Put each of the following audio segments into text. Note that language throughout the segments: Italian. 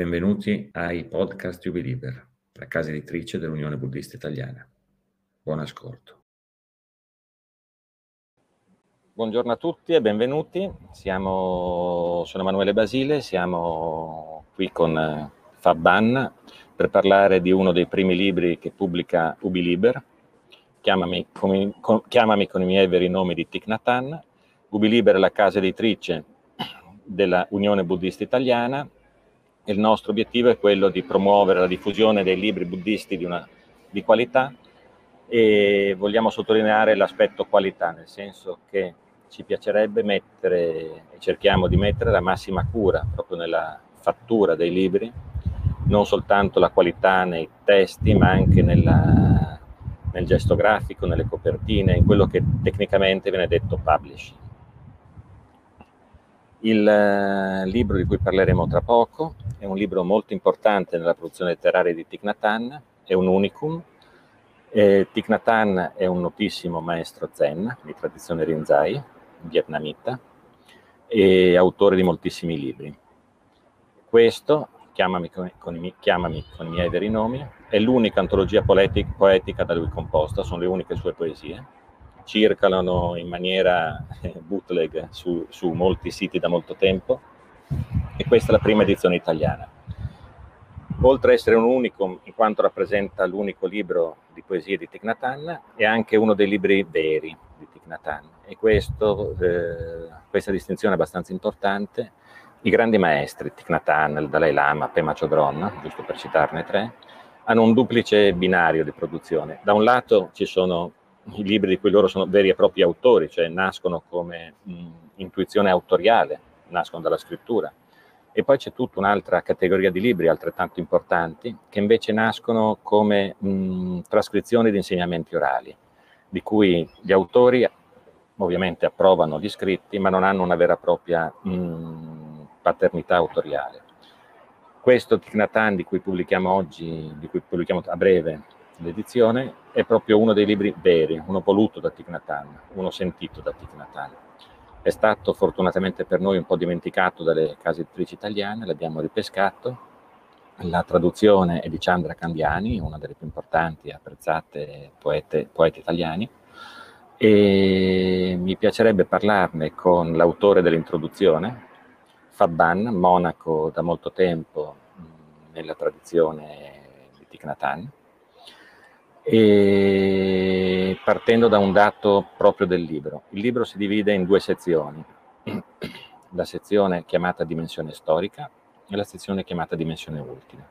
Benvenuti ai podcast Jubiliber, la casa editrice dell'Unione Buddista Italiana. Buon ascolto. Buongiorno a tutti e benvenuti. Siamo, sono Emanuele Basile, siamo qui con Fabban per parlare di uno dei primi libri che pubblica Ubiliber, Chiamami con, con, chiamami con i miei veri nomi di Thich Nhat Hanh. Ubiliber è la casa editrice della Unione Buddista Italiana il nostro obiettivo è quello di promuovere la diffusione dei libri buddisti di, una, di qualità e vogliamo sottolineare l'aspetto qualità, nel senso che ci piacerebbe mettere e cerchiamo di mettere la massima cura proprio nella fattura dei libri, non soltanto la qualità nei testi, ma anche nella, nel gesto grafico, nelle copertine, in quello che tecnicamente viene detto publishing. Il eh, libro di cui parleremo tra poco è un libro molto importante nella produzione letteraria di Thich Nhat Hanh, è un unicum. Eh, Thich Nhat Hanh è un notissimo maestro zen di tradizione Rinzai, vietnamita, e autore di moltissimi libri. Questo, Chiamami con, con, chiamami con i miei veri nomi, è l'unica antologia poetic, poetica da lui composta, sono le uniche sue poesie circolano in maniera eh, bootleg su, su molti siti da molto tempo e questa è la prima edizione italiana. Oltre ad essere un unico, in quanto rappresenta l'unico libro di poesie di Thich Nhat Hanh, è anche uno dei libri veri di Thich Nhat Hanh. E questo, eh, questa distinzione è abbastanza importante. I grandi maestri, Thich Nhat Hanh, il Dalai Lama, Pema Chodron, giusto per citarne tre, hanno un duplice binario di produzione. Da un lato ci sono i libri di cui loro sono veri e propri autori, cioè nascono come mh, intuizione autoriale, nascono dalla scrittura. E poi c'è tutta un'altra categoria di libri altrettanto importanti che invece nascono come mh, trascrizioni di insegnamenti orali, di cui gli autori ovviamente approvano gli scritti, ma non hanno una vera e propria mh, paternità autoriale. Questo Hanh di cui pubblichiamo oggi, di cui pubblichiamo a breve l'edizione, è proprio uno dei libri veri, uno voluto da Hanh, uno sentito da Hanh. È stato fortunatamente per noi un po' dimenticato dalle case editrici italiane, l'abbiamo ripescato. La traduzione è di Chandra Candiani, una delle più importanti e apprezzate poete, poeti italiani, e mi piacerebbe parlarne con l'autore dell'introduzione, Fabban, monaco da molto tempo nella tradizione di Thich Nhat e partendo da un dato proprio del libro. Il libro si divide in due sezioni, la sezione chiamata dimensione storica e la sezione chiamata dimensione ultima.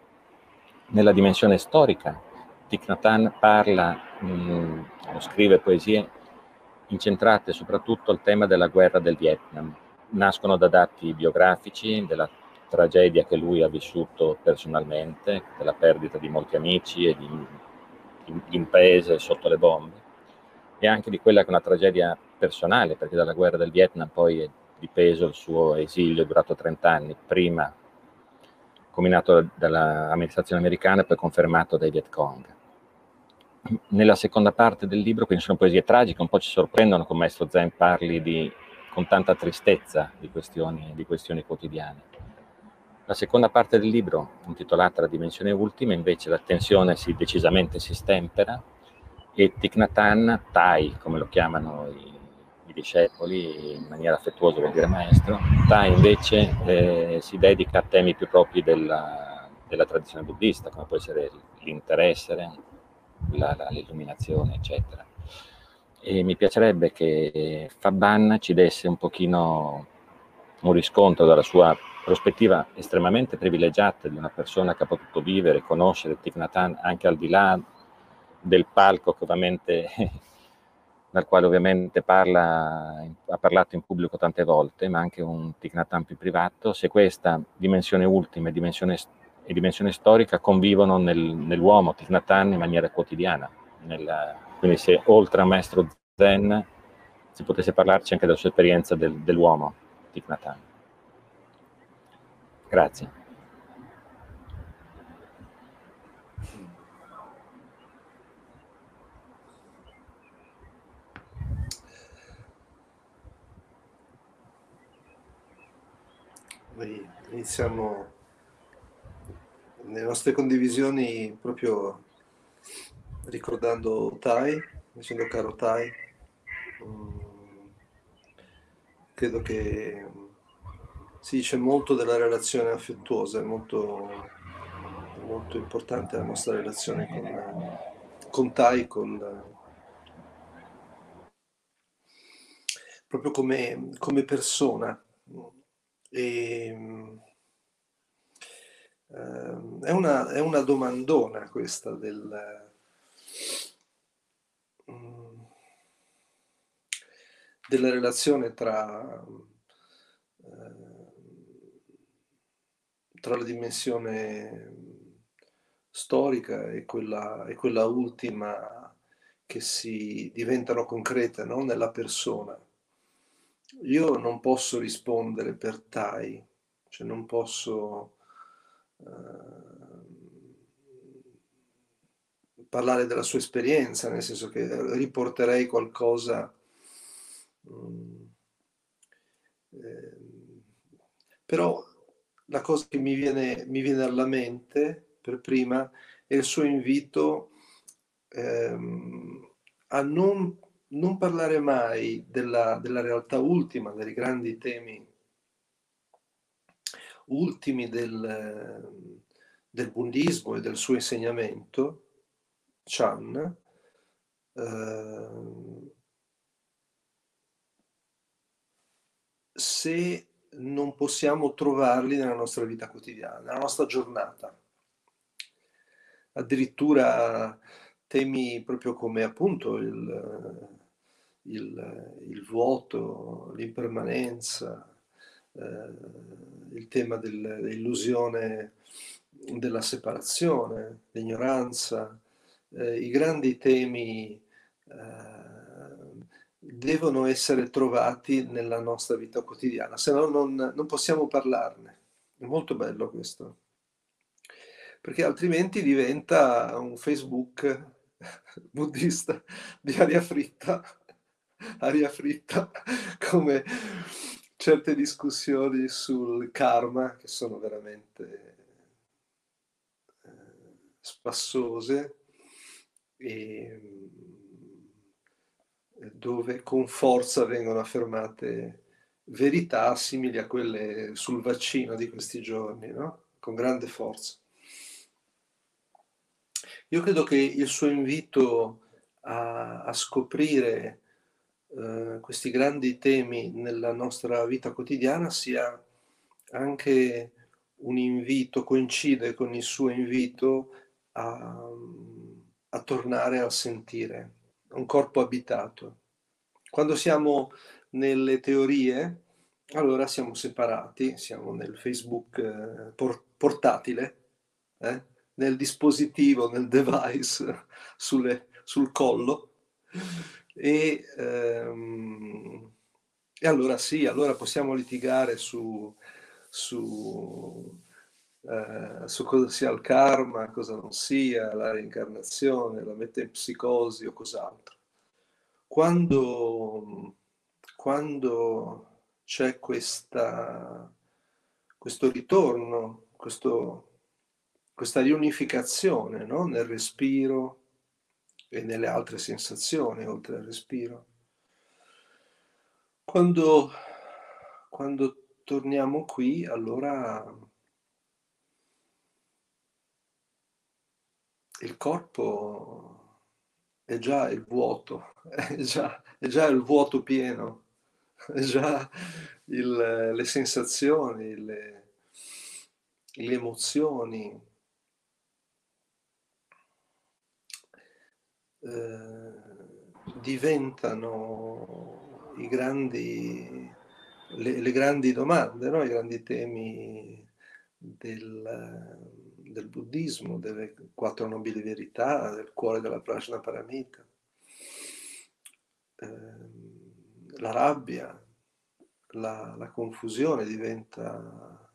Nella dimensione storica Thich Nhat Hanh parla, mh, mm, scrive poesie incentrate soprattutto al tema della guerra del Vietnam. Nascono da dati biografici, della tragedia che lui ha vissuto personalmente, della perdita di molti amici e di in, paese sotto le bombe e anche di quella che è una tragedia personale, perché dalla guerra del Vietnam poi è dipeso il suo esilio durato 30 anni, prima combinato dall'amministrazione americana e poi confermato dai Viet Cong. Nella seconda parte del libro, quindi sono poesie tragiche, un po' ci sorprendono come Maestro Zen parli di, con tanta tristezza di questioni, di questioni quotidiane. La seconda parte del libro, intitolata La dimensione ultima, invece la tensione si, decisamente si stempera e Thich Nhat Tai, come lo chiamano i, i discepoli, in maniera affettuosa vuol dire maestro, Tai invece eh, si dedica a temi più propri della, della, tradizione buddista, come può essere l'interesse, la, la, l'illuminazione, eccetera. E mi piacerebbe che Fabban ci desse un pochino un riscontro dalla sua prospettiva estremamente privilegiata di una persona che ha potuto vivere, conoscere Thich Nhat anche al di là del palco dal quale ovviamente parla, ha parlato in pubblico tante volte, ma anche un Hanh più privato, se questa dimensione ultima e dimensione, e dimensione storica convivono nel, nell'uomo Hanh in maniera quotidiana. Nella, quindi se oltre a maestro Zen si potesse parlarci anche della sua esperienza del, dell'uomo Hanh. Grazie. Iniziamo nelle nostre condivisioni proprio ricordando Tai, dicendo caro Tai, mm, credo che si dice molto della relazione affettuosa, è molto, molto importante la nostra relazione con, con Tai, con, proprio come, come persona. E, uh, è, una, è una domandona questa del... Um, della relazione tra, uh, tra la dimensione storica e quella, e quella ultima che si diventano concrete no? nella persona. Io non posso rispondere per Tai, cioè non posso uh, parlare della sua esperienza, nel senso che riporterei qualcosa, um, eh, però la cosa che mi viene, mi viene, alla mente per prima è il suo invito ehm, a non non parlare mai della, della realtà ultima, dei grandi temi ultimi del, del buddismo e del suo insegnamento, Chan, eh, se non possiamo trovarli nella nostra vita quotidiana, nella nostra giornata. Addirittura temi proprio come appunto il, il, il vuoto, l'impermanenza, eh, il tema del, dell'illusione della separazione, l'ignoranza, eh, i grandi temi eh, devono essere trovati nella nostra vita quotidiana, se no non, non possiamo parlarne. È molto bello questo, perché altrimenti diventa un Facebook buddista di aria fritta aria fritta come certe discussioni sul karma che sono veramente eh, spassose e dove con forza vengono affermate verità simili a quelle sul vaccino di questi giorni, no? con grande forza. Io credo che il suo invito a, a scoprire eh, questi grandi temi nella nostra vita quotidiana sia anche un invito, coincide con il suo invito a, a tornare a sentire, un corpo abitato. Quando siamo nelle teorie, allora siamo separati, siamo nel Facebook eh, por- portatile, eh, nel dispositivo, nel device, sulle, sul collo, e, ehm, e allora sì, allora possiamo litigare su, su, eh, su, cosa sia il karma, cosa non sia, la reincarnazione, la metempsicosi o cos'altro. Quando, quando c'è questa, questo ritorno, questo, questa riunificazione no? nel respiro, e nelle altre sensazioni oltre al respiro. Quando, quando torniamo qui, allora il corpo è già il vuoto, è già, è già il vuoto pieno, è già il, le sensazioni, le, le emozioni, Eh, diventano i grandi, le, le, grandi domande, no? i grandi temi del, del buddismo, delle quattro nobili verità, del cuore della Prajna Paramita, eh, la rabbia, la, la confusione diventa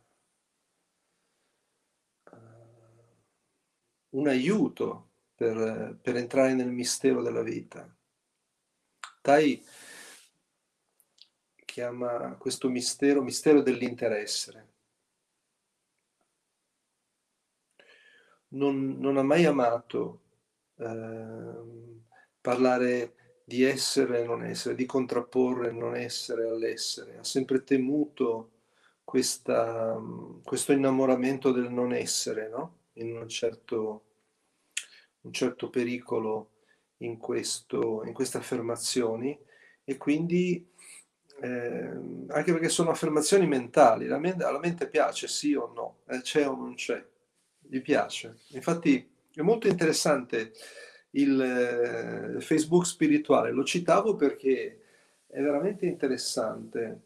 uh, un aiuto per, per entrare nel mistero della vita. Tai chiama questo mistero mistero dell'interessere. Non, non ha mai amato eh, parlare di essere e non essere, di contrapporre non essere all'essere, ha sempre temuto questa, questo innamoramento del non essere, no? in un certo, un certo pericolo in, questo, in queste affermazioni. E quindi eh, anche perché sono affermazioni mentali, la mente, alla mente piace sì o no, eh, c'è o non c'è, gli piace. Infatti è molto interessante il eh, Facebook spirituale, lo citavo perché è veramente interessante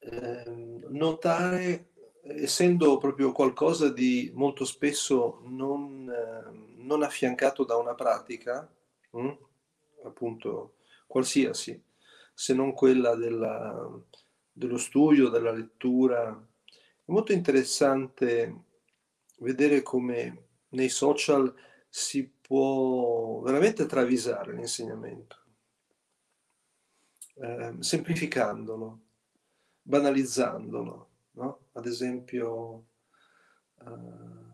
eh, notare, essendo proprio qualcosa di molto spesso non, eh, non affiancato da una pratica, hm, appunto qualsiasi, se non quella della, dello studio, della lettura. È molto interessante vedere come nei social si può veramente travisare l'insegnamento, eh, semplificandolo, banalizzandolo. No? Ad esempio, eh,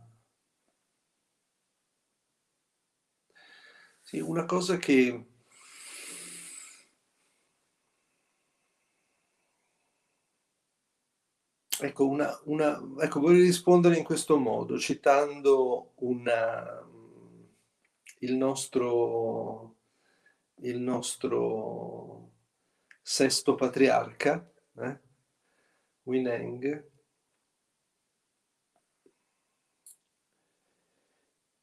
sì, una cosa che Ecco, una, una, ecco, vorrei rispondere in questo modo, citando una, il, nostro, il nostro sesto patriarca, eh? Wineng,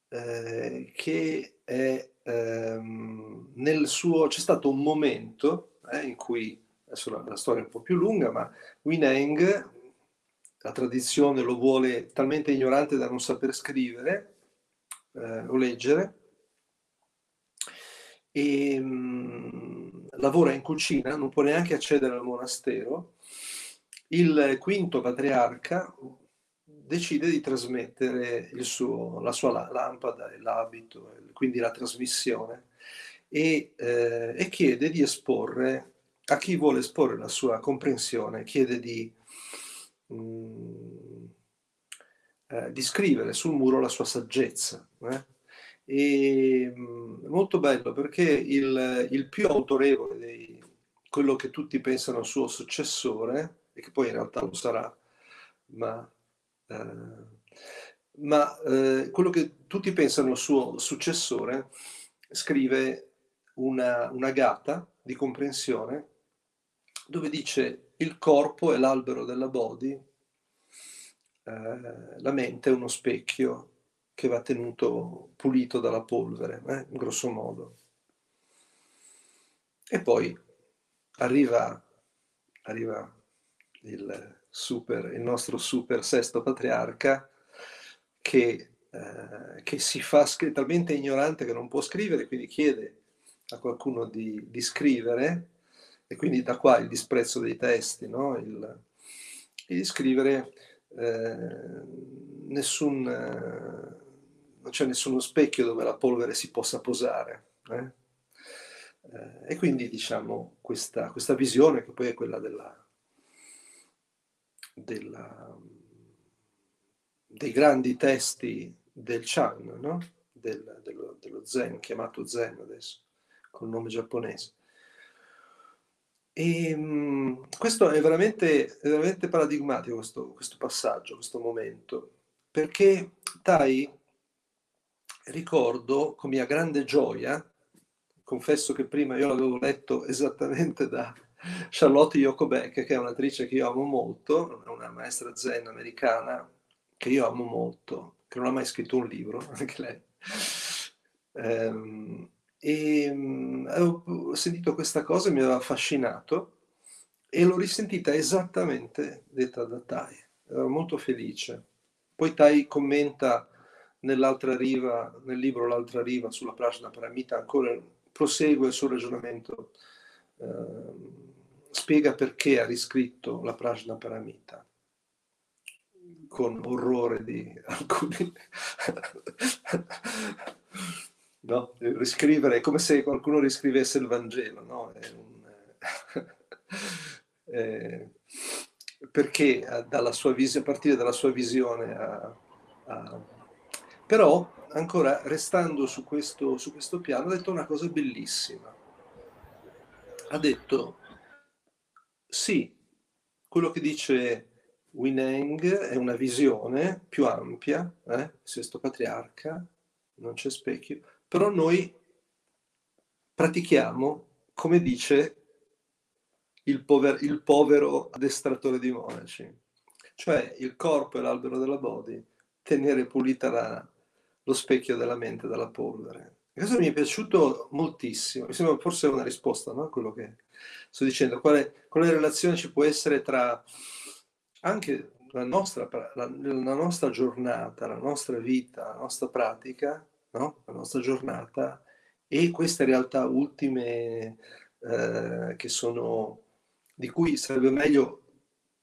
eh, che è ehm, nel suo... c'è stato un momento eh, in cui, adesso la, la, storia è un po' più lunga, ma Wineng la tradizione lo vuole talmente ignorante da non saper scrivere eh, o leggere e mh, mm, lavora in cucina, non può neanche accedere al monastero. Il quinto patriarca decide di trasmettere suo, la sua lampada l'abito, quindi la trasmissione, e, eh, e chiede di esporre, a chi vuole esporre la sua comprensione, chiede di Mm, eh, di scrivere sul muro la sua saggezza. Eh? E, mh, mm, molto bello perché il, il più autorevole di quello che tutti pensano suo successore, e che poi in realtà lo sarà, ma, eh, ma eh, quello che tutti pensano suo successore, scrive una, una gata di comprensione dove dice il corpo è l'albero della body, eh, la mente è uno specchio che va tenuto pulito dalla polvere, eh, in grosso modo. E poi arriva, arriva il, super, il nostro super sesto patriarca che, eh, che si fa talmente ignorante che non può scrivere, quindi chiede a qualcuno di, di scrivere e quindi da qua il disprezzo dei testi, no? il, di scrivere eh, nessun, eh, non c'è nessuno specchio dove la polvere si possa posare. Eh? eh? e quindi diciamo questa, questa, visione che poi è quella della, della, dei grandi testi del Chan, no? del, dello, dello Zen, chiamato Zen adesso, col nome giapponese. E, mh, questo è veramente, è veramente paradigmatico, questo, questo, passaggio, questo momento, perché Tai, ricordo con mia grande gioia, confesso che prima io l'avevo letto esattamente da Charlotte Yokobeck, che è un'attrice che io amo molto, una maestra zen americana che io amo molto, che non ha mai scritto un libro, anche lei. Ehm, e mh, avevo sentito questa cosa mi aveva affascinato e l'ho risentita esattamente detta da Tai. Ero molto felice. Poi Tai commenta nell'altra riva, nel libro L'altra riva sulla Prajna Paramita, ancora prosegue il suo ragionamento, eh, spiega perché ha riscritto la Prajna Paramita con orrore di alcuni no? riscrivere è come se qualcuno riscrivesse il Vangelo, no? un, eh, perché dalla sua vis- a partire dalla sua visione ha, Uh, però, ancora restando su questo, su questo piano, ha detto una cosa bellissima. Ha detto, sì, quello che dice Wineng è una visione più ampia, eh? sesto patriarca, non c'è specchio, però noi pratichiamo, come dice il, pover- il povero addestratore di monaci, cioè il corpo è l'albero della body, tenere pulita la, lo specchio della mente dalla polvere. questo mi è piaciuto moltissimo, mi sembra forse una risposta no? a quello che sto dicendo, quale, quale relazione ci può essere tra anche la nostra, la, la nostra giornata, la nostra vita, la nostra pratica, no? la nostra giornata e queste realtà ultime eh, che sono, di cui sarebbe meglio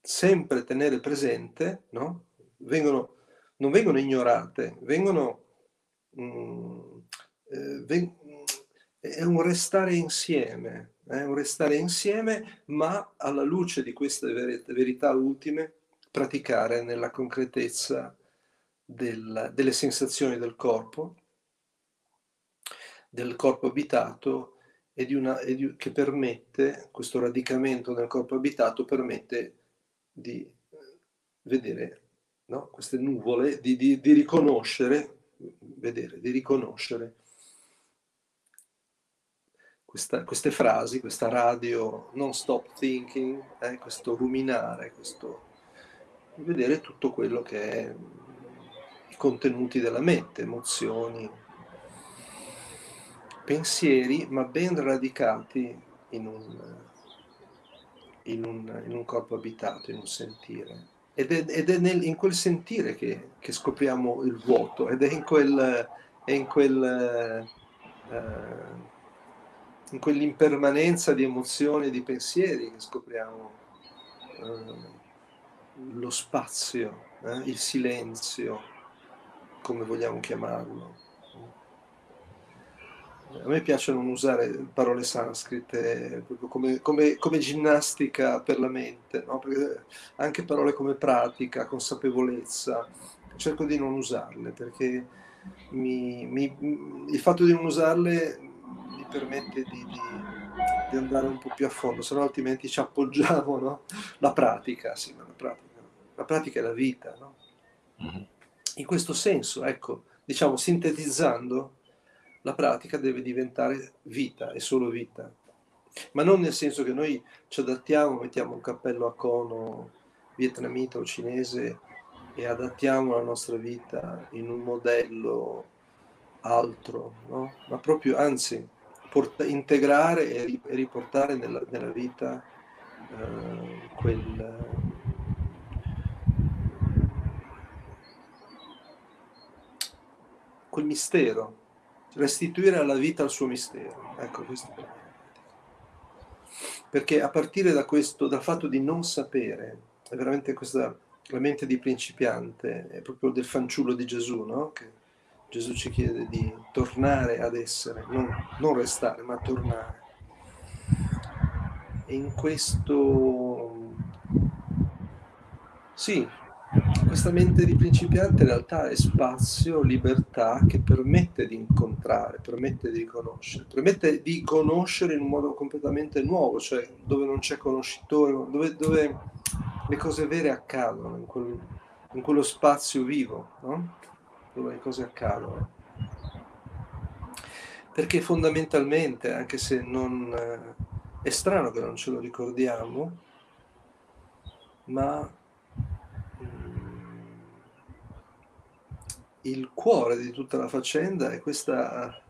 sempre tenere presente, no? vengono, non vengono ignorate, vengono, mm, eh, ven- è un restare insieme, è un restare insieme, ma alla luce di queste ver- verità ultime praticare nella concretezza del, delle sensazioni del corpo del corpo abitato e, di una, e di, che permette, questo radicamento nel corpo abitato permette di eh, vedere no? queste nuvole, di, di, di, riconoscere, vedere, di riconoscere questa, queste frasi, questa radio non stop thinking, eh, questo ruminare, questo vedere tutto quello che è i contenuti della mente, emozioni, pensieri, ma ben radicati in un, in un, in un corpo abitato, in un sentire. Ed è, ed è nel, in quel sentire che, che, scopriamo il vuoto, ed è in, quel, è in, quel, eh, in quell'impermanenza di emozioni e di pensieri che scopriamo eh, lo spazio, eh, il silenzio, come vogliamo chiamarlo a me piace non usare parole sanscrite come, come, come ginnastica per la mente, no? anche parole come pratica, consapevolezza, cerco di non usarle perché mi, mi, il fatto di non usarle mi permette di, di, di, andare un po' più a fondo, se no altrimenti ci appoggiamo, no? La pratica, sì, ma la pratica, la pratica è la vita, no? Mm-hmm. In questo senso, ecco, diciamo, sintetizzando, la pratica deve diventare vita, è solo vita. Ma non nel senso che noi ci adattiamo, mettiamo un cappello a cono vietnamita o cinese e adattiamo la nostra vita in un modello altro, no? ma proprio anzi porta, integrare e, riportare nella, nella vita eh, quel, quel mistero restituire alla vita il suo mistero. Ecco, questo Perché a partire da questo, dal fatto di non sapere, è veramente questa, la mente di principiante, è proprio del fanciullo di Gesù, no? Che Gesù ci chiede di tornare ad essere, non, non restare, ma tornare. E in questo, sì, questa mente di principiante in realtà è spazio, libertà che permette di incontrare, permette di conoscere, permette di conoscere in un modo completamente nuovo, cioè dove non c'è conoscitore, dove, dove le cose vere accadono, in, quel, in quello spazio vivo, no? dove le cose accadono. Perché fondamentalmente, anche se non è strano che non ce lo ricordiamo, ma il cuore di tutta la faccenda è, questa,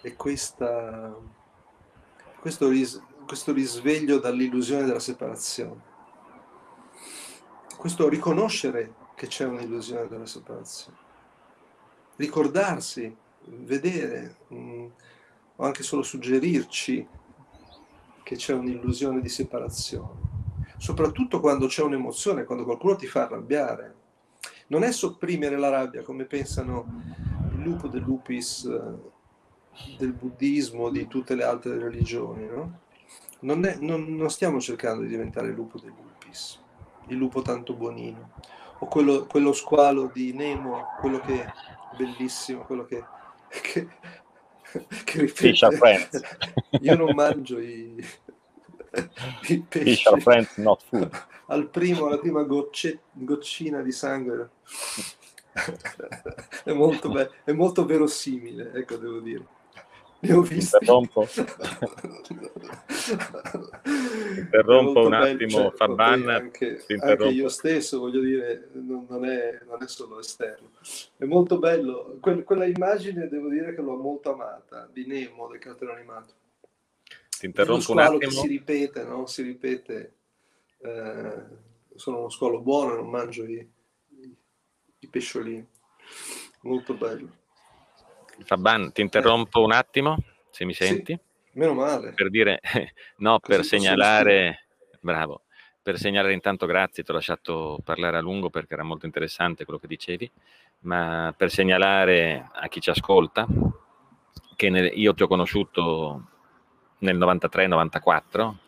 è questa, questo, ris, questo risveglio dall'illusione della separazione. Questo riconoscere che c'è un'illusione della separazione. Ricordarsi, vedere, mh, mm, o anche solo suggerirci che c'è un'illusione di separazione. Soprattutto quando c'è un'emozione, quando qualcuno ti fa arrabbiare, non è sopprimere la rabbia come pensano il lupo del lupis eh, del buddismo, di tutte le altre religioni, no? non, è, non, non stiamo cercando di diventare il lupo del lupis, il lupo tanto buonino. o quello, quello squalo di Nemo, quello che è bellissimo, quello che, che, che ripete, io non mangio i, i pesci. Fish are friends, not food. Al primo, alla prima gocce, goccina di sangue è, molto be- è molto verosimile, ecco devo dire. Ne ho visti. Interrompo, Interrompo un attimo, cioè, Faban. Anche, anche, io stesso, voglio dire, non, non, è, non, è, solo esterno. È molto bello. Que- quella immagine, devo dire che l'ho molto amata, di Nemo, del cartone animato. Ti interrompo un attimo. Che si ripete, no? Si ripete. Eh, sono uno squalo buono, non mangio i, i, i pesciolini. Molto bello. Faban, ti interrompo un attimo, se mi senti. Sì, meno male. Per dire, no, Così per segnalare, bravo, per segnalare intanto grazie, ti ho lasciato parlare a lungo perché era molto interessante quello che dicevi, ma per segnalare a chi ci ascolta che nel, io ti ho conosciuto nel 93-94 e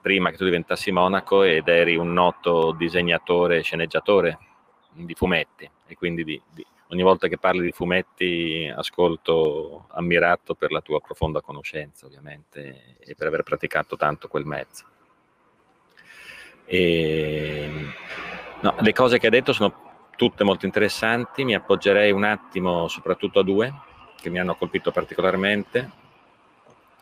prima che tu diventassi monaco ed eri un noto disegnatore e sceneggiatore di fumetti e quindi di, di ogni volta che parli di fumetti ascolto ammirato per la tua profonda conoscenza, ovviamente, e per aver praticato tanto quel mezzo. E, no, le cose che hai detto sono tutte molto interessanti, mi appoggerei un attimo soprattutto a due che mi hanno colpito particolarmente.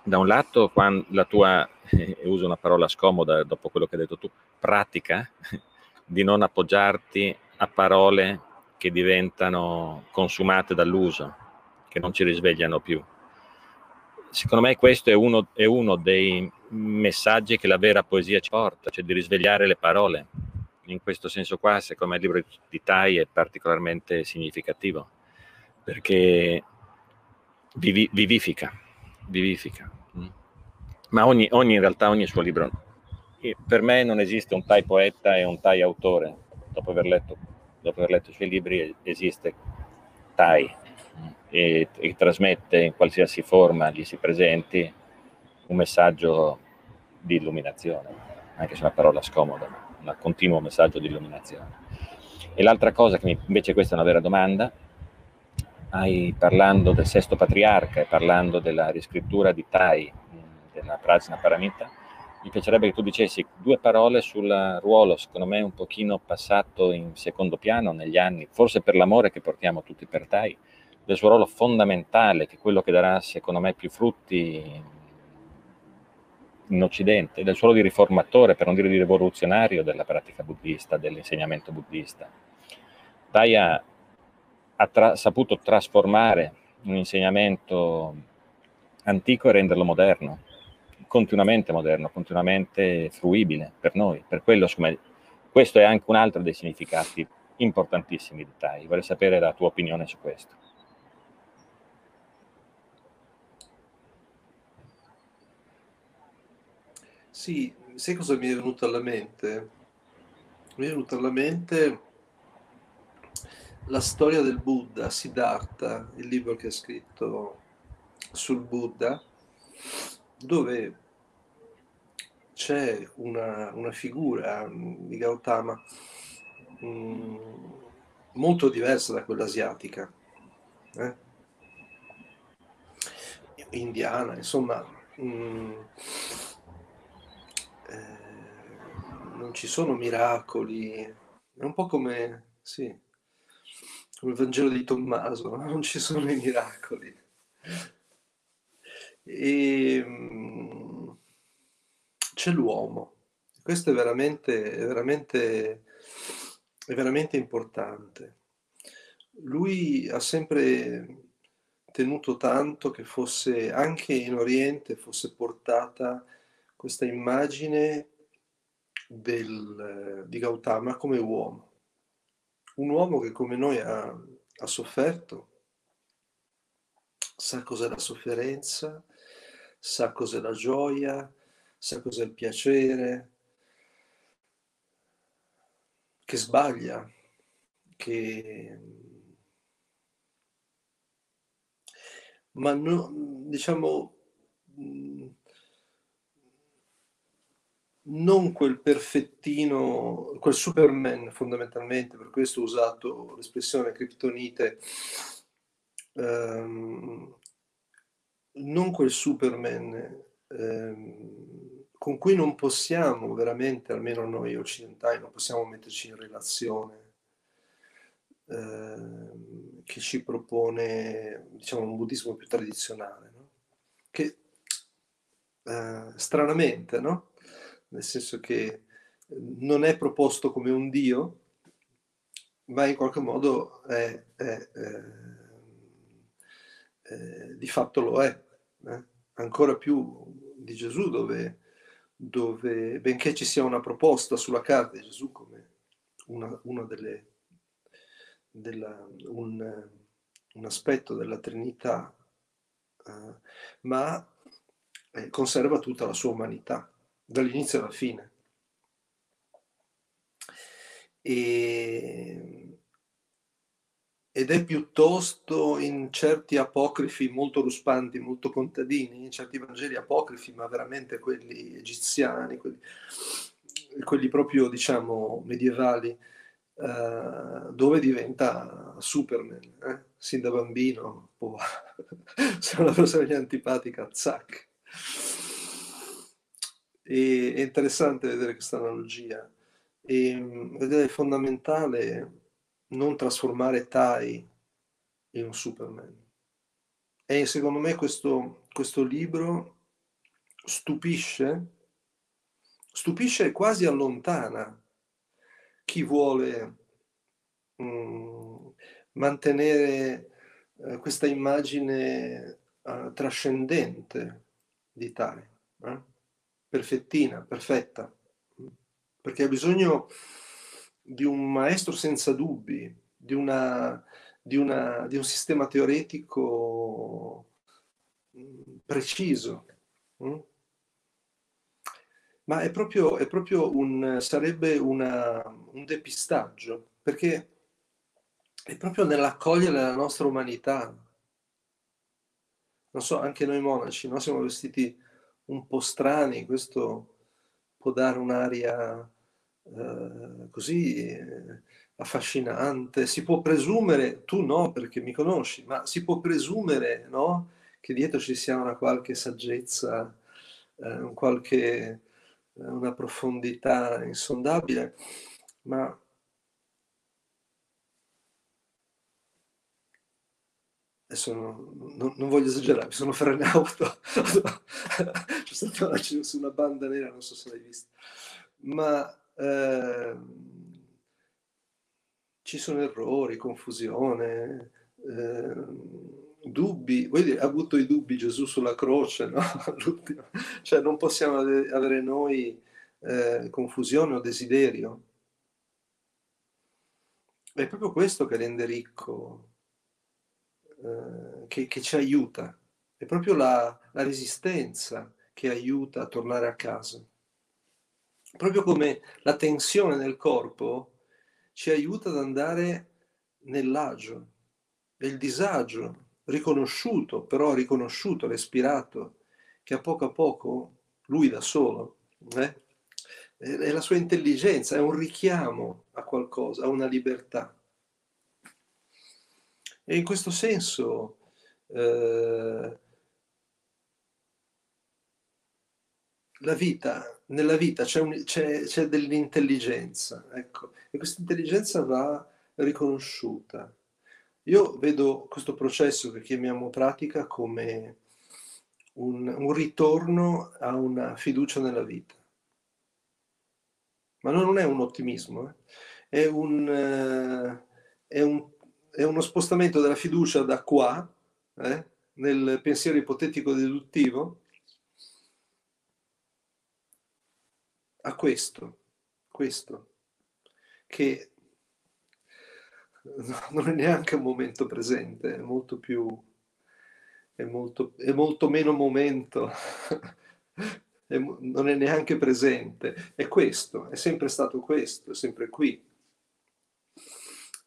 Da un lato, quando la tua, eh, uso una parola scomoda dopo quello che hai detto tu, pratica di non appoggiarti a parole che diventano consumate dall'uso, che non ci risvegliano più. Secondo me questo è uno, è uno dei messaggi che la vera poesia ci porta, cioè di risvegliare le parole. In questo senso qua, secondo me il libro di Tai è particolarmente significativo, perché vivi, vivifica, vivifica. Ma ogni, ogni, in realtà ogni suo libro, per me non esiste un Tai poeta e un Tai autore, dopo aver letto dopo aver letto i suoi libri, esiste Tai. E, e trasmette in qualsiasi forma gli si presenti un messaggio di illuminazione, anche se è una parola scomoda, ma un continuo messaggio di illuminazione. E l'altra cosa che mi, invece questa è una vera domanda, hai parlando del sesto patriarca e parlando della riscrittura di Tai, della Prajna Paramita, mi piacerebbe che tu dicessi due parole sul ruolo, secondo me un pochino passato in secondo piano negli anni, forse per l'amore che portiamo tutti per Tai, del suo ruolo fondamentale, che è quello che darà, secondo me, più frutti in Occidente, del suo ruolo di riformatore, per non dire di rivoluzionario della pratica buddista, dell'insegnamento buddista. Tai ha, ha tra- saputo trasformare un insegnamento antico e renderlo moderno continuamente moderno, continuamente fruibile per noi. Per quello, me, questo è anche un altro dei significati importantissimi di Tai. Vorrei sapere la tua opinione su questo. Sì, sai cosa mi è venuto alla mente? Mi è venuta alla mente la storia del Buddha, Siddhartha, il libro che ha scritto sul Buddha, dove c'è una, una figura di Gautama mh, mm, molto diversa da quella asiatica, eh? indiana, insomma, mh, mm, eh, non ci sono miracoli, è un po' come, sì, come il Vangelo di Tommaso, non ci sono i miracoli. E, mh, mm, c'è l'uomo. Questo è veramente, è veramente, è veramente importante. Lui ha sempre tenuto tanto che fosse anche in Oriente fosse portata questa immagine del, di Gautama come uomo. Un uomo che come noi ha, ha sofferto, sa cos'è la sofferenza, sa cos'è la gioia, sa cos'è il piacere, che sbaglia, che... Ma no, diciamo, non quel perfettino, quel Superman fondamentalmente, per questo ho usato l'espressione criptonite, ehm, non quel Superman ehm, con cui non possiamo veramente, almeno noi occidentali, non possiamo metterci in relazione, ehm, che ci propone diciamo, un buddismo più tradizionale, no? che eh, stranamente, no? nel senso che non è proposto come un dio, ma in qualche modo è, è, è, eh, di fatto lo è, eh? ancora più di Gesù, dove, dove, benché ci sia una proposta sulla carta di Gesù come una, una delle, della, un, un, aspetto della Trinità, eh, ma eh, conserva tutta la sua umanità dall'inizio alla fine. E, ed è piuttosto in certi apocrifi molto ruspanti, molto contadini, in certi Vangeli apocrifi, ma veramente quelli egiziani, quelli, quelli proprio diciamo medievali, eh, dove diventa Superman, eh? sin da bambino, oh, se una persona gli è antipatica, zac. E, è interessante vedere questa analogia. E, mm, vedere è fondamentale non trasformare Tai in un Superman. E secondo me questo, questo libro stupisce, stupisce e quasi allontana chi vuole mh, mm, mantenere uh, questa immagine uh, trascendente di Tai. Eh? perfettina, perfetta, perché ha bisogno di un maestro senza dubbi, di, una, di, una, di un sistema teoretico mm, preciso. Mm? Ma è proprio, è proprio un, sarebbe una, un depistaggio, perché è proprio nell'accogliere la nostra umanità. Non so, anche noi monaci, no? siamo vestiti un po' strani, questo può dare un'aria eh, così eh, affascinante. Si può presumere, tu no perché mi conosci, ma si può presumere no, che dietro ci sia una qualche saggezza, eh, un qualche, eh, una profondità insondabile, ma adesso non, non, voglio esagerare, mi sono frenato, c'è stata una, una banda nera, non so se l'hai vista, ma eh, ci sono errori, confusione, eh, dubbi, vuoi dire, ha avuto i dubbi Gesù sulla croce, no? cioè non possiamo avere noi eh, confusione o desiderio. È proprio questo che rende ricco eh, che, che, ci aiuta, è proprio la, la resistenza che aiuta a tornare a casa. Proprio come la tensione nel corpo ci aiuta ad andare nell'agio, nel disagio, riconosciuto, però riconosciuto, respirato, che a poco a poco lui da solo, eh, è la sua intelligenza, è un richiamo a qualcosa, a una libertà. E in questo senso eh, vita, nella vita c'è, un, c'è, c'è dell'intelligenza, ecco, e questa intelligenza va riconosciuta. Io vedo questo processo che chiamiamo pratica come un, un ritorno a una fiducia nella vita. Ma non è un ottimismo, eh? è, un, eh, è un è uno spostamento della fiducia da qua, eh, nel pensiero ipotetico deduttivo, a questo, questo, che non è neanche un momento presente, è molto più, è molto, è molto meno momento, è, non è neanche presente, è questo, è sempre stato questo, è sempre qui.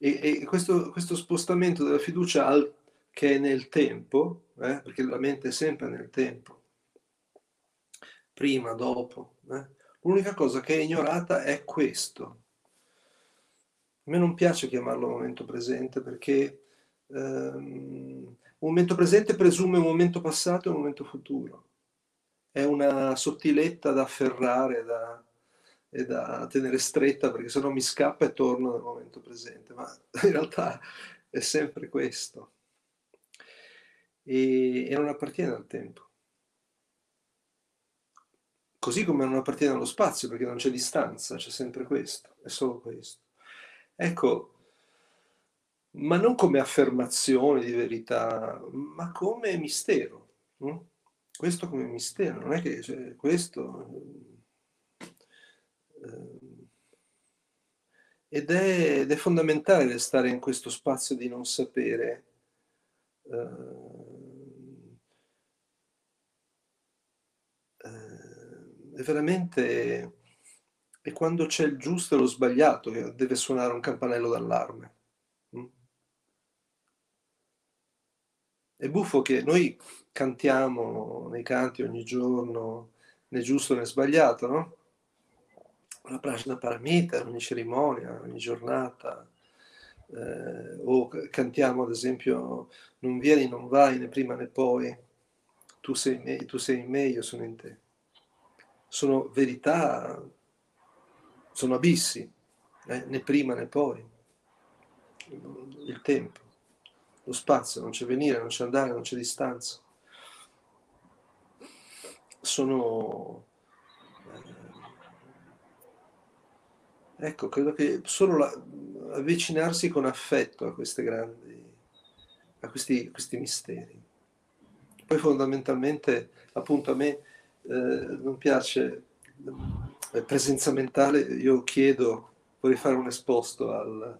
E, e questo, questo, spostamento della fiducia al, che è nel tempo, eh, perché la mente è sempre nel tempo, prima, dopo, eh, L'unica cosa che è ignorata è questo. A me non piace chiamarlo momento presente perché ehm, momento presente presume un momento passato e un momento futuro. È una sottiletta da afferrare da, e da tenere stretta perché sennò mi scappa e torno nel momento presente, ma in realtà è sempre questo. E, e non appartiene al tempo. Così come non appartiene allo spazio perché non c'è distanza, c'è sempre questo, è solo questo. Ecco, ma non come affermazione di verità, ma come mistero. Hm? Questo come mistero, non è che cioè, questo... Eh, ed, è, ed, è, fondamentale restare in questo spazio di non sapere. Eh, è veramente e quando c'è il giusto e lo sbagliato che deve suonare un campanello d'allarme. Mm? È buffo che noi cantiamo nei canti ogni giorno né giusto né sbagliato, no? La prasna paramita, ogni cerimonia, ogni giornata. Eh, o cantiamo ad esempio non vieni, non vai né prima né poi, tu sei, me, tu sei in me, io sono in te. Sono verità sono abissi, eh? né prima né poi. Il tempo, lo spazio, non c'è venire, non c'è andare, non c'è distanza. Sono... Eh, ecco, credo che solo la, avvicinarsi con affetto a queste grandi, a questi, a questi misteri. Poi fondamentalmente, appunto, a me eh, non piace presenza mentale, io chiedo, vorrei fare un esposto al...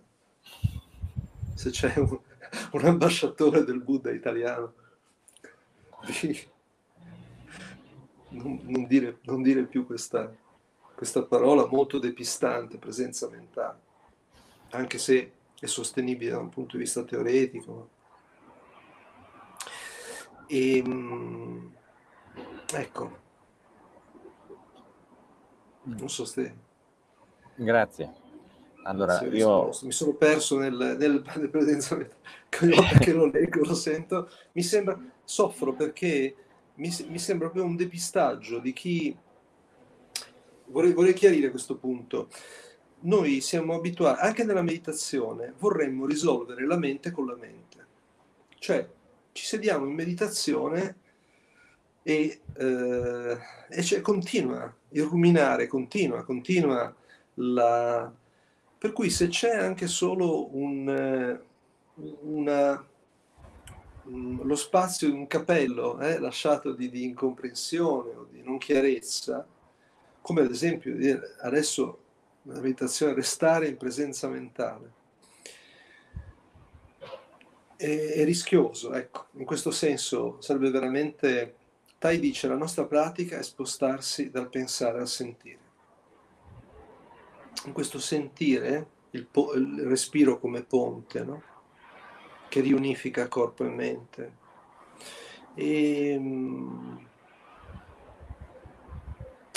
se c'è un, un ambasciatore del Buddha italiano, non, non, dire, non dire più questa, questa parola molto depistante, presenza mentale, anche se è sostenibile da un punto di vista teoretico. E, ehm, ecco, non so se... Grazie. Allora, io... Mi sono perso nel, nel, nel presenza che lo leggo, lo sento. Mi sembra, soffro perché mi, mi sembra proprio un depistaggio di chi... Vorrei, vorrei chiarire questo punto. Noi siamo abituati, anche nella meditazione, vorremmo risolvere la mente con la mente. Cioè, ci sediamo in meditazione e, eh, e cioè, continua il ruminare, continua, continua la... Per cui se c'è anche solo un, una, lo spazio di un capello eh, lasciato di, di, incomprensione o di non chiarezza, come ad esempio adesso la meditazione restare in presenza mentale, è, è rischioso, ecco, in questo senso sarebbe veramente Tai dice la nostra pratica è spostarsi dal pensare al sentire. In questo sentire, il, po- il respiro come ponte, no? che riunifica corpo e mente. E, um,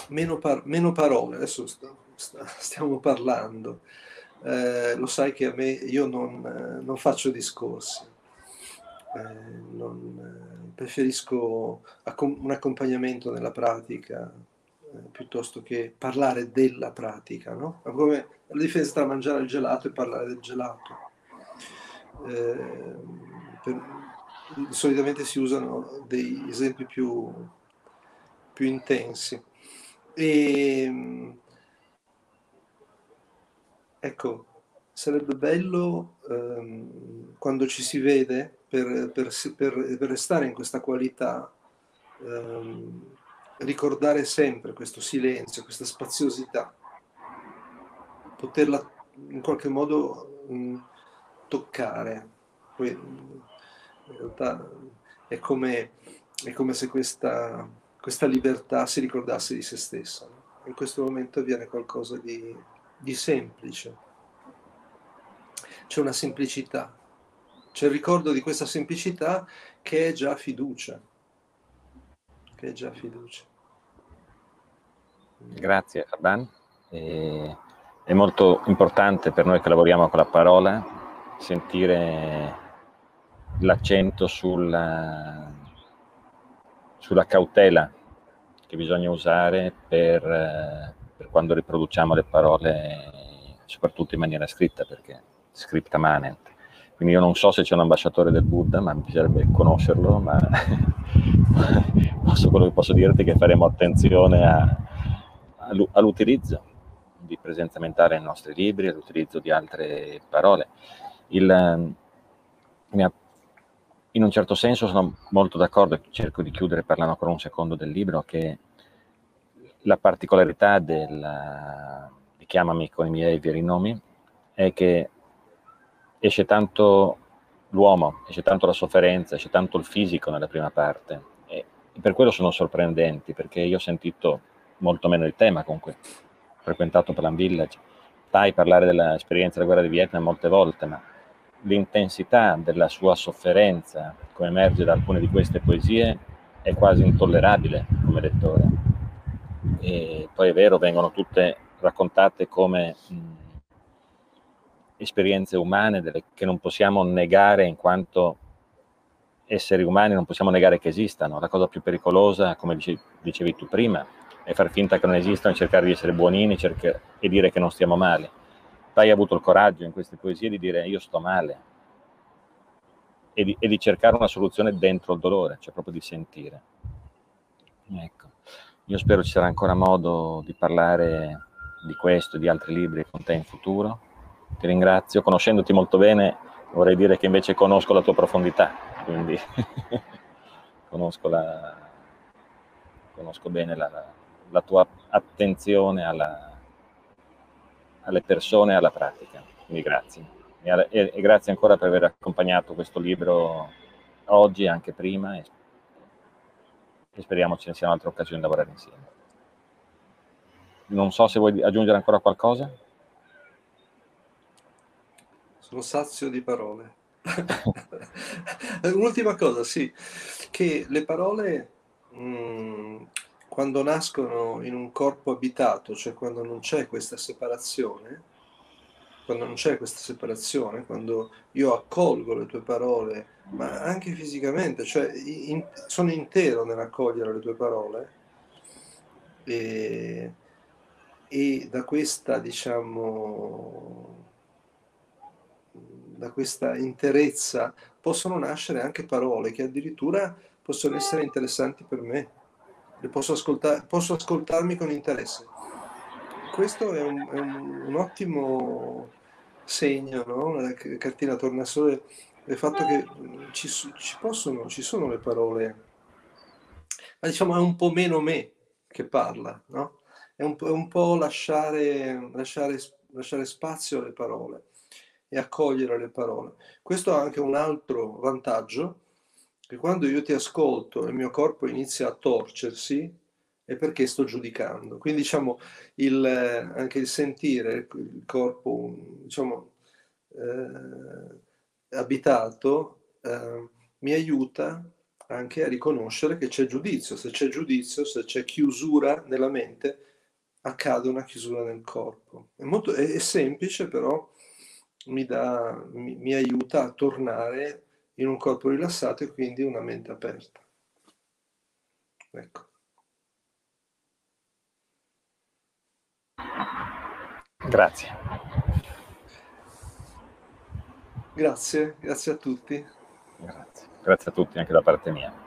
meno, par- meno, parole, adesso st- st- stiamo parlando. Eh, lo sai che a me io non, non faccio discorsi, eh, non, preferisco un accompagnamento nella pratica eh, piuttosto che parlare della pratica, no? come la differenza tra mangiare il gelato e parlare del gelato. Eh, per, solitamente si usano dei esempi più, più intensi. E, ecco, sarebbe bello ehm, quando ci si vede per, per, per, per restare in questa qualità, ehm, ricordare sempre questo silenzio, questa spaziosità, poterla in qualche modo mh, mm, toccare. Poi, in realtà è come, è come se questa, questa, libertà si ricordasse di se stessa. In questo momento avviene qualcosa di, di semplice. C'è una semplicità c'è il ricordo di questa semplicità che è già fiducia, che è già fiducia. Grazie Arban. E è molto importante per noi che lavoriamo con la parola sentire l'accento sulla, sulla cautela che bisogna usare per, per, quando riproduciamo le parole, soprattutto in maniera scritta, perché scripta manent. Quindi io non so se c'è un ambasciatore del Buddha, ma bisognerebbe conoscerlo, ma quello che posso dirti è che faremo attenzione a, all'utilizzo di presenza mentale nei nostri libri, all'utilizzo di altre parole. Il, ehm, in un certo senso sono molto d'accordo, cerco di chiudere parlando ancora un secondo del libro, che la particolarità del, Chiamami con i miei veri nomi è che esce tanto l'uomo, esce tanto la sofferenza, esce tanto il fisico nella prima parte e per quello sono sorprendenti perché io ho sentito molto meno il tema comunque frequentato Plan Village, Tai parlare dell'esperienza della guerra di Vietnam molte volte, ma l'intensità della sua sofferenza, come emerge da alcune di queste poesie, è quasi intollerabile come lettore. E poi è vero, vengono tutte raccontate come mh, esperienze umane delle, che non possiamo negare in quanto esseri umani, non possiamo negare che esistano. La cosa più pericolosa, come dicevi, dicevi tu prima, è far finta che non esistano e cercare di essere buonini cercare, e dire che non stiamo male. Poi hai avuto il coraggio in queste poesie di dire io sto male e di, e di cercare una soluzione dentro il dolore, cioè proprio di sentire. Ecco. Io spero ci sarà ancora modo di parlare di questo e di altri libri con te in futuro. Ti ringrazio. Conoscendoti molto bene, vorrei dire che invece conosco la tua profondità, quindi conosco, la, conosco bene la, la tua attenzione alla, alle persone e alla pratica. Quindi grazie. E, e, grazie ancora per aver accompagnato questo libro oggi anche prima e, e speriamo ce ne siano altre occasioni di lavorare insieme. Non so se vuoi aggiungere ancora qualcosa. Sono sazio di parole. Un'ultima cosa, sì, che le parole mh, mm, quando nascono in un corpo abitato, cioè quando non c'è questa separazione, quando non c'è questa separazione, quando io accolgo le tue parole, ma anche fisicamente, cioè in, sono intero nell'accogliere le tue parole e, e da questa, diciamo, da questa interezza possono nascere anche parole che addirittura possono essere interessanti per me posso, ascoltar- posso ascoltarmi con interesse. Questo è un, è un, un ottimo segno, no? la cartina tornasole, del fatto che ci, ci, possono, ci sono le parole, ma diciamo è un po' meno me che parla, no? È un, è un po' lasciare, lasciare, lasciare spazio alle parole e accogliere le parole. Questo ha anche un altro vantaggio, che quando io ti ascolto e il mio corpo inizia a torcersi, è perché sto giudicando. Quindi diciamo il, anche il sentire il corpo diciamo, eh, abitato eh, mi aiuta anche a riconoscere che c'è giudizio. Se c'è giudizio, se c'è chiusura nella mente, accade una chiusura nel corpo. È, molto, è, è semplice, però mi, dà, mi, mi aiuta a tornare in un corpo rilassato e quindi una mente aperta. Ecco. Grazie. Grazie, grazie a tutti. Grazie. Grazie a tutti anche da parte mia.